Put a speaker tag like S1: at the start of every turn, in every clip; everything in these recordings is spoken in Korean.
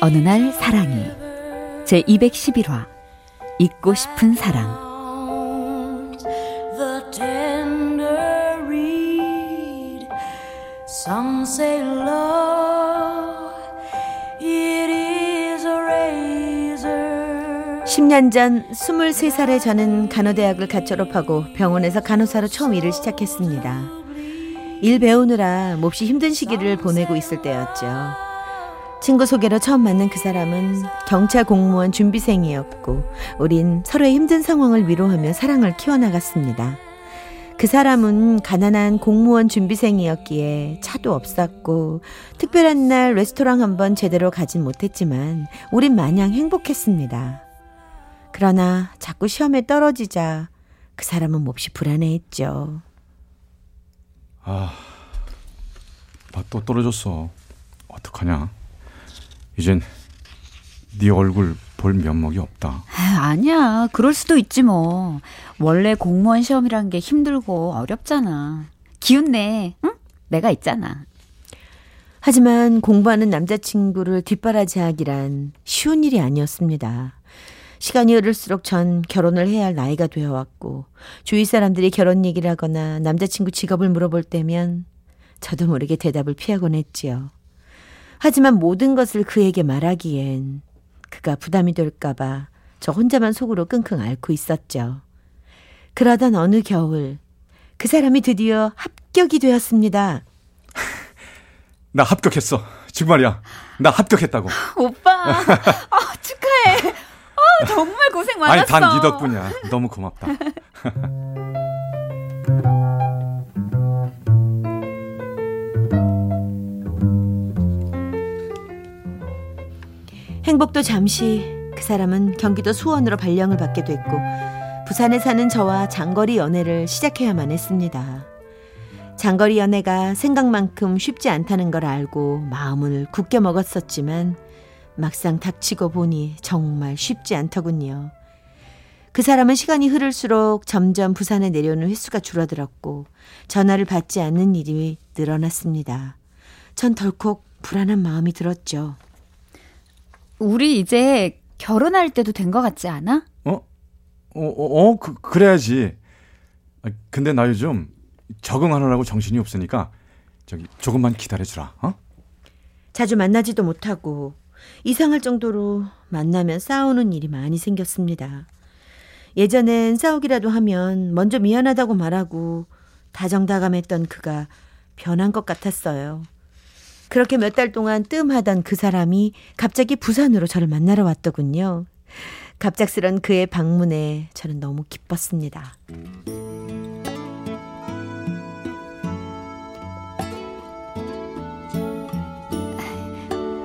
S1: 어느 날 사랑이 제 211화 잊고 싶은 사랑 Some say love, it is a razor. 10년 전 23살의 저는 간호대학을 갓 졸업하고 병원에서 간호사로 처음 일을 시작했습니다. 일 배우느라 몹시 힘든 시기를 보내고 있을 때였죠. 친구 소개로 처음 만난 그 사람은 경찰 공무원 준비생이었고, 우린 서로의 힘든 상황을 위로하며 사랑을 키워나갔습니다. 그 사람은 가난한 공무원 준비생이었기에 차도 없었고 특별한 날 레스토랑 한번 제대로 가진 못했지만 우린 마냥 행복했습니다. 그러나 자꾸 시험에 떨어지자 그 사람은 몹시 불안해했죠.
S2: 아, 나 또 떨어졌어. 어떡하냐? 이젠 네 얼굴 볼 면목이 없다.
S1: 아, 아니야. 그럴 수도 있지 뭐. 원래 공무원 시험이란 게 힘들고 어렵잖아. 기운내. 응? 내가 있잖아. 하지만 공부하는 남자친구를 뒷바라지하기란 쉬운 일이 아니었습니다. 시간이 흐를수록 전 결혼을 해야 할 나이가 되어 왔고, 주위 사람들이 결혼 얘기를 하거나 남자친구 직업을 물어볼 때면 저도 모르게 대답을 피하곤 했지요. 하지만 모든 것을 그에게 말하기엔 그가 부담이 될까봐 저 혼자만 속으로 끙끙 앓고 있었죠. 그러던 어느 겨울, 그 사람이 드디어 합격이 되었습니다.
S2: 나 합격했어. 정말이야. 나 합격했다고.
S1: 오빠, 아, 축하해. 아, 정말 고생 많았어.
S2: 아니, 단 네 덕분이야. 너무 고맙다.
S1: 행복도 잠시 그 사람은 경기도 수원으로 발령을 받게 됐고 부산에 사는 저와 장거리 연애를 시작해야만 했습니다. 장거리 연애가 생각만큼 쉽지 않다는 걸 알고 마음을 굳게 먹었었지만 막상 닥치고 보니 정말 쉽지 않더군요. 그 사람은 시간이 흐를수록 점점 부산에 내려오는 횟수가 줄어들었고 전화를 받지 않는 일이 늘어났습니다. 전 덜컥 불안한 마음이 들었죠. 우리 이제 결혼할 때도 된 것 같지 않아?
S2: 어? 어, 어, 어 그, 그래야지. 아, 근데 나 요즘 적응하느라고 정신이 없으니까 저기 조금만 기다려주라. 어?
S1: 자주 만나지도 못하고 이상할 정도로 만나면 싸우는 일이 많이 생겼습니다. 예전엔 싸우기라도 하면 먼저 미안하다고 말하고 다정다감했던 그가 변한 것 같았어요. 그렇게 몇 달 동안 뜸하던 그 사람이 갑자기 부산으로 저를 만나러 왔더군요. 갑작스런 그의 방문에 저는 너무 기뻤습니다.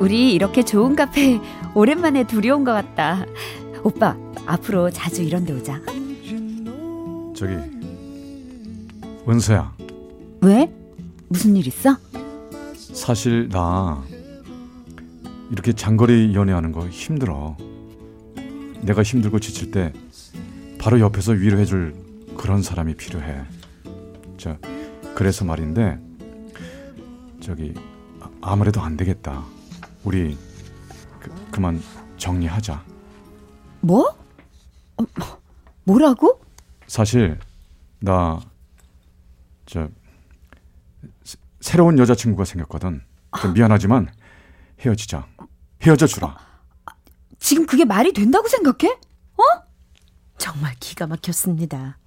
S1: 우리 이렇게 좋은 카페 오랜만에 둘이 온 것 같다. 오빠, 앞으로 자주 이런 데 오자.
S2: 저기, 은서야.
S1: 왜? 무슨 일 있어?
S2: 사실 나 이렇게 장거리 연애하는 거 힘들어. 내가 힘들고 지칠 때 바로 옆에서 위로해줄 그런 사람이 필요해. 저 그래서 말인데 저기 아무래도 안 되겠다. 우리 그, 그만 정리하자.
S1: 뭐? 어, 뭐라고?
S2: 사실 나 저 새로운 여자친구가 생겼거든. 미안하지만 헤어지자. 헤어져 주라.
S1: 지금 그게 말이 된다고 생각해? 어? 정말 기가 막혔습니다.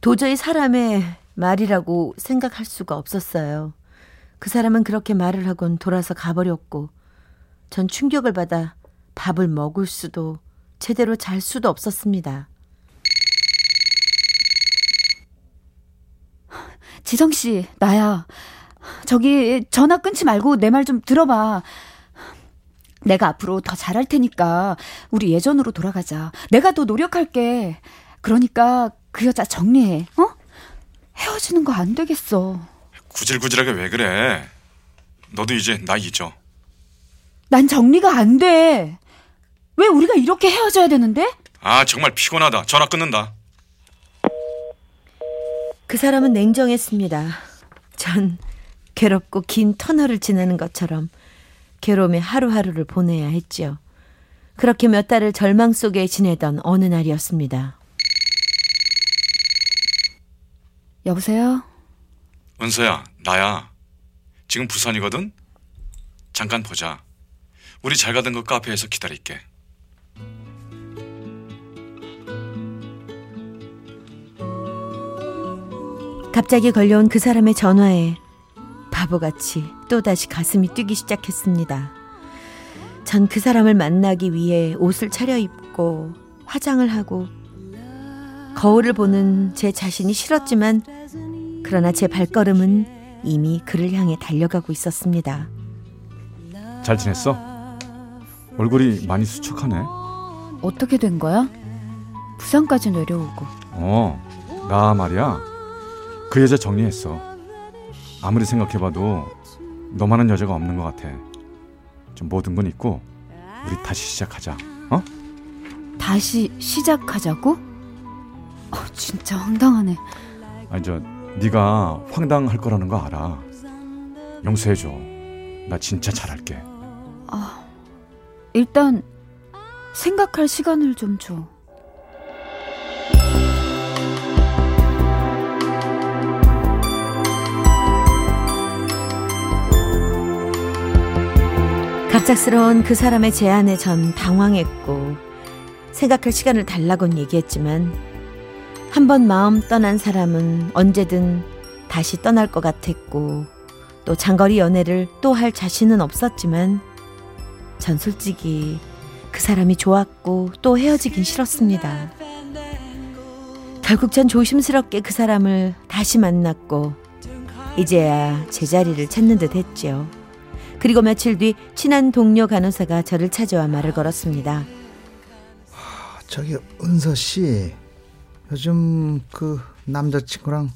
S1: 도저히 사람의 말이라고 생각할 수가 없었어요. 그 사람은 그렇게 말을 하곤 돌아서 가버렸고, 전 충격을 받아 밥을 먹을 수도 제대로 잘 수도 없었습니다. 지성 씨, 나야. 저기 전화 끊지 말고 내 말 좀 들어봐.
S3: 내가 앞으로 더 잘할 테니까 우리 예전으로 돌아가자. 내가 더 노력할게. 그러니까 그 여자 정리해. 어? 헤어지는 거 안 되겠어.
S2: 구질구질하게 왜 그래? 너도 이제 나 잊어.
S3: 난 정리가 안 돼. 왜 우리가 이렇게 헤어져야 되는데?
S2: 아, 정말 피곤하다. 전화 끊는다.
S1: 그 사람은 냉정했습니다. 전 괴롭고 긴 터널을 지나는 것처럼 괴로움의 하루하루를 보내야 했지요. 그렇게 몇 달을 절망 속에 지내던 어느 날이었습니다.
S3: 여보세요?
S2: 은서야, 나야. 지금 부산이거든? 잠깐 보자. 우리 잘 가던 그 카페에서 기다릴게.
S1: 갑자기 걸려온 그 사람의 전화에 바보같이 또다시 가슴이 뛰기 시작했습니다. 전 그 사람을 만나기 위해 옷을 차려입고 화장을 하고 거울을 보는 제 자신이 싫었지만 그러나 제 발걸음은 이미 그를 향해 달려가고 있었습니다.
S2: 잘 지냈어? 얼굴이 많이 수척하네.
S3: 어떻게 된 거야? 부산까지 내려오고.
S2: 어, 나 말이야. 그 여자 정리했어. 아무리 생각해봐도 너만한 여자가 없는 것 같아. 좀 모든 건 있고 우리 다시 시작하자. 어?
S3: 다시 시작하자고? 어, 진짜 황당하네.
S2: 아니 저 네가 황당할 거라는 거 알아. 용서해줘. 나 진짜 잘할게.
S3: 아, 일단 생각할 시간을 좀 줘.
S1: 갑작스러운 그 사람의 제안에 전 당황했고 생각할 시간을 달라곤 얘기했지만 한 번 마음 떠난 사람은 언제든 다시 떠날 것 같았고 또 장거리 연애를 또 할 자신은 없었지만 전 솔직히 그 사람이 좋았고 또 헤어지긴 싫었습니다. 결국 전 조심스럽게 그 사람을 다시 만났고 이제야 제자리를 찾는 듯 했지요. 그리고 며칠 뒤 친한 동료 간호사가 저를 찾아와 말을 걸었습니다.
S4: 저기 은서 씨 요즘 그 남자친구랑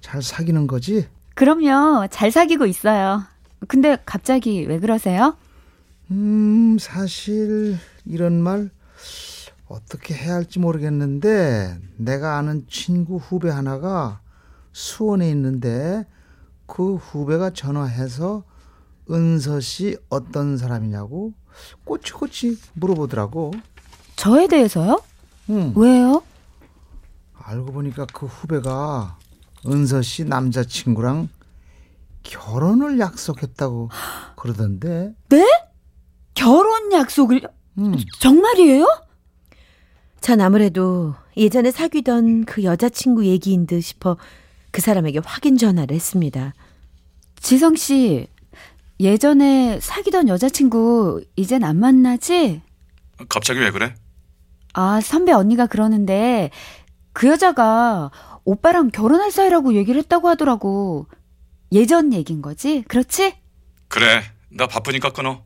S4: 잘 사귀는 거지?
S3: 그럼요. 잘 사귀고 있어요. 근데 갑자기 왜 그러세요?
S4: 음 사실 이런 말 어떻게 해야 할지 모르겠는데 내가 아는 친구 후배 하나가 수원에 있는데 그 후배가 전화해서 은서 씨 어떤 사람이냐고 꼬치꼬치 물어보더라고.
S3: 저에 대해서요?
S4: 응.
S3: 왜요?
S4: 알고 보니까 그 후배가 은서 씨 남자친구랑 결혼을 약속했다고 그러던데.
S3: 네? 결혼 약속을
S4: 음.
S3: 정말이에요?
S1: 전 아무래도 예전에 사귀던 그 여자친구 얘기인 듯 싶어 그 사람에게 확인 전화를 했습니다.
S3: 지성 씨, 예전에 사귀던 여자친구 이젠 안 만나지?
S2: 갑자기 왜 그래?
S3: 아, 선배 언니가 그러는데 그 여자가 오빠랑 결혼할 사이라고 얘기를 했다고 하더라고. 예전 얘긴 거지? 그렇지?
S2: 그래. 나 바쁘니까 끊어.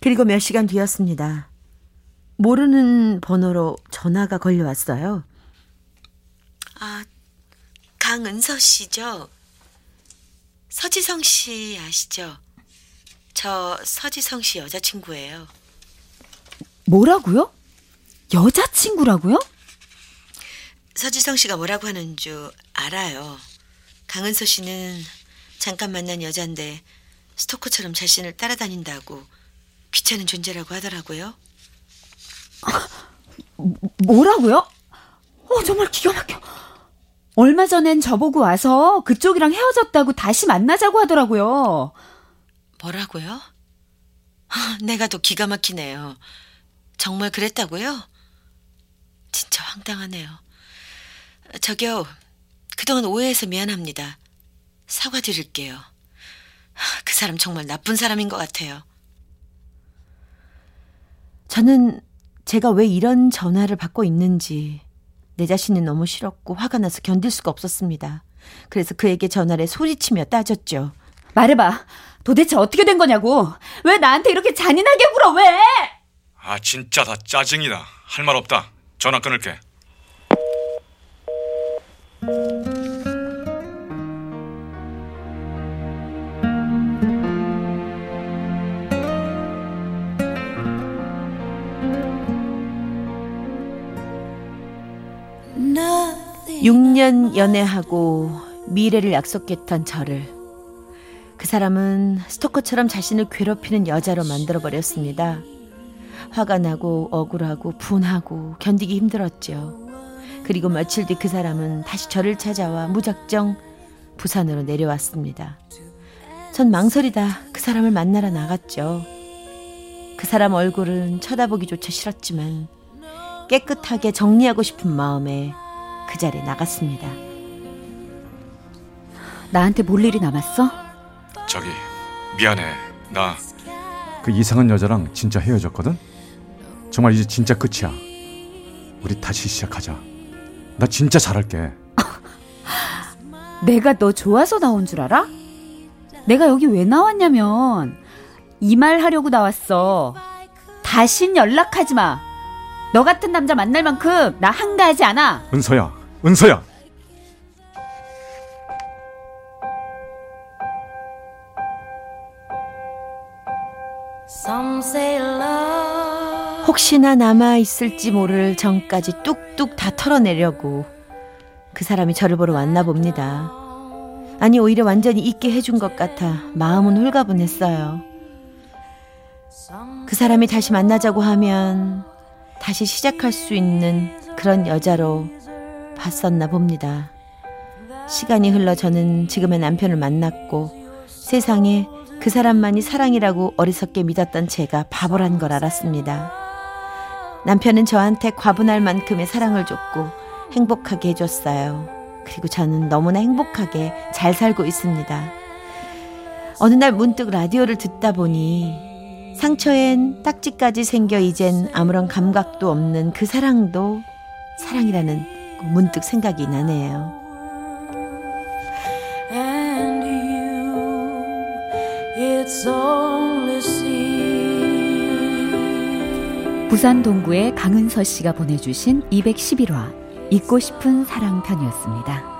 S1: 그리고 몇 시간 뒤였습니다. 모르는 번호로 전화가 걸려왔어요. 아, 강은서 씨죠? 서지성 씨 아시죠? 저 서지성 씨 여자친구예요.
S3: 뭐라고요? 여자친구라고요?
S1: 서지성 씨가 뭐라고 하는 줄 알아요. 강은서 씨는 잠깐 만난 여잔데 스토커처럼 자신을 따라다닌다고 귀찮은 존재라고 하더라고요.
S3: 뭐라고요? 어, 정말 기가 막혀. 얼마 전엔 저보고 와서 그쪽이랑 헤어졌다고 다시 만나자고 하더라고요.
S1: 뭐라고요? 내가 더 기가 막히네요. 정말 그랬다고요? 진짜 황당하네요. 저기요, 그동안 오해해서 미안합니다. 사과드릴게요. 그 사람 정말 나쁜 사람인 것 같아요. 저는 제가 왜 이런 전화를 받고 있는지 내 자신이 너무 싫었고 화가 나서 견딜 수가 없었습니다. 그래서 그에게 전화를 소리치며 따졌죠.
S3: 말해봐. 도대체 어떻게 된 거냐고. 왜 나한테 이렇게 잔인하게 굴어, 왜?
S2: 아 진짜 다 짜증이다. 할말 없다. 전화 끊을게.
S1: 육년 연애하고 미래를 약속했던 저를 그 사람은 스토커처럼 자신을 괴롭히는 여자로 만들어 버렸습니다. 화가 나고 억울하고 분하고 견디기 힘들었죠. 그리고 며칠 뒤 그 사람은 다시 저를 찾아와 무작정 부산으로 내려왔습니다. 전 망설이다 그 사람을 만나러 나갔죠. 그 사람 얼굴은 쳐다보기조차 싫었지만 깨끗하게 정리하고 싶은 마음에 그 자리에 나갔습니다.
S3: 나한테 볼 일이 남았어?
S2: 저기 미안해. 나 그 이상한 여자랑 진짜 헤어졌거든. 정말 이제 진짜 끝이야. 우리 다시 시작하자. 나 진짜 잘할게.
S3: 내가 너 좋아서 나온 줄 알아? 내가 여기 왜 나왔냐면 이 말 하려고 나왔어. 다신 연락하지 마. 너 같은 남자 만날 만큼 나 한가하지 않아.
S2: 은서야, 은서야.
S1: 혹시나 남아 있을지 모를 정까지 뚝뚝 다 털어내려고 그 사람이 저를 보러 왔나 봅니다. 아니 오히려 완전히 잊게 해준 것 같아 마음은 홀가분했어요. 그 사람이 다시 만나자고 하면 다시 시작할 수 있는 그런 여자로 봤었나 봅니다. 시간이 흘러 저는 지금의 남편을 만났고 세상에 그 사람만이 사랑이라고 어리석게 믿었던 제가 바보란 걸 알았습니다. 남편은 저한테 과분할 만큼의 사랑을 줬고 행복하게 해줬어요. 그리고 저는 너무나 행복하게 잘 살고 있습니다. 어느 날 문득 라디오를 듣다 보니 상처엔 딱지까지 생겨 이젠 아무런 감각도 없는 그 사랑도 사랑이라는 문득 생각이 나네요.
S3: 부산 동구의 강은서 씨가 보내주신 211화 잊고 싶은 사랑 편이었습니다.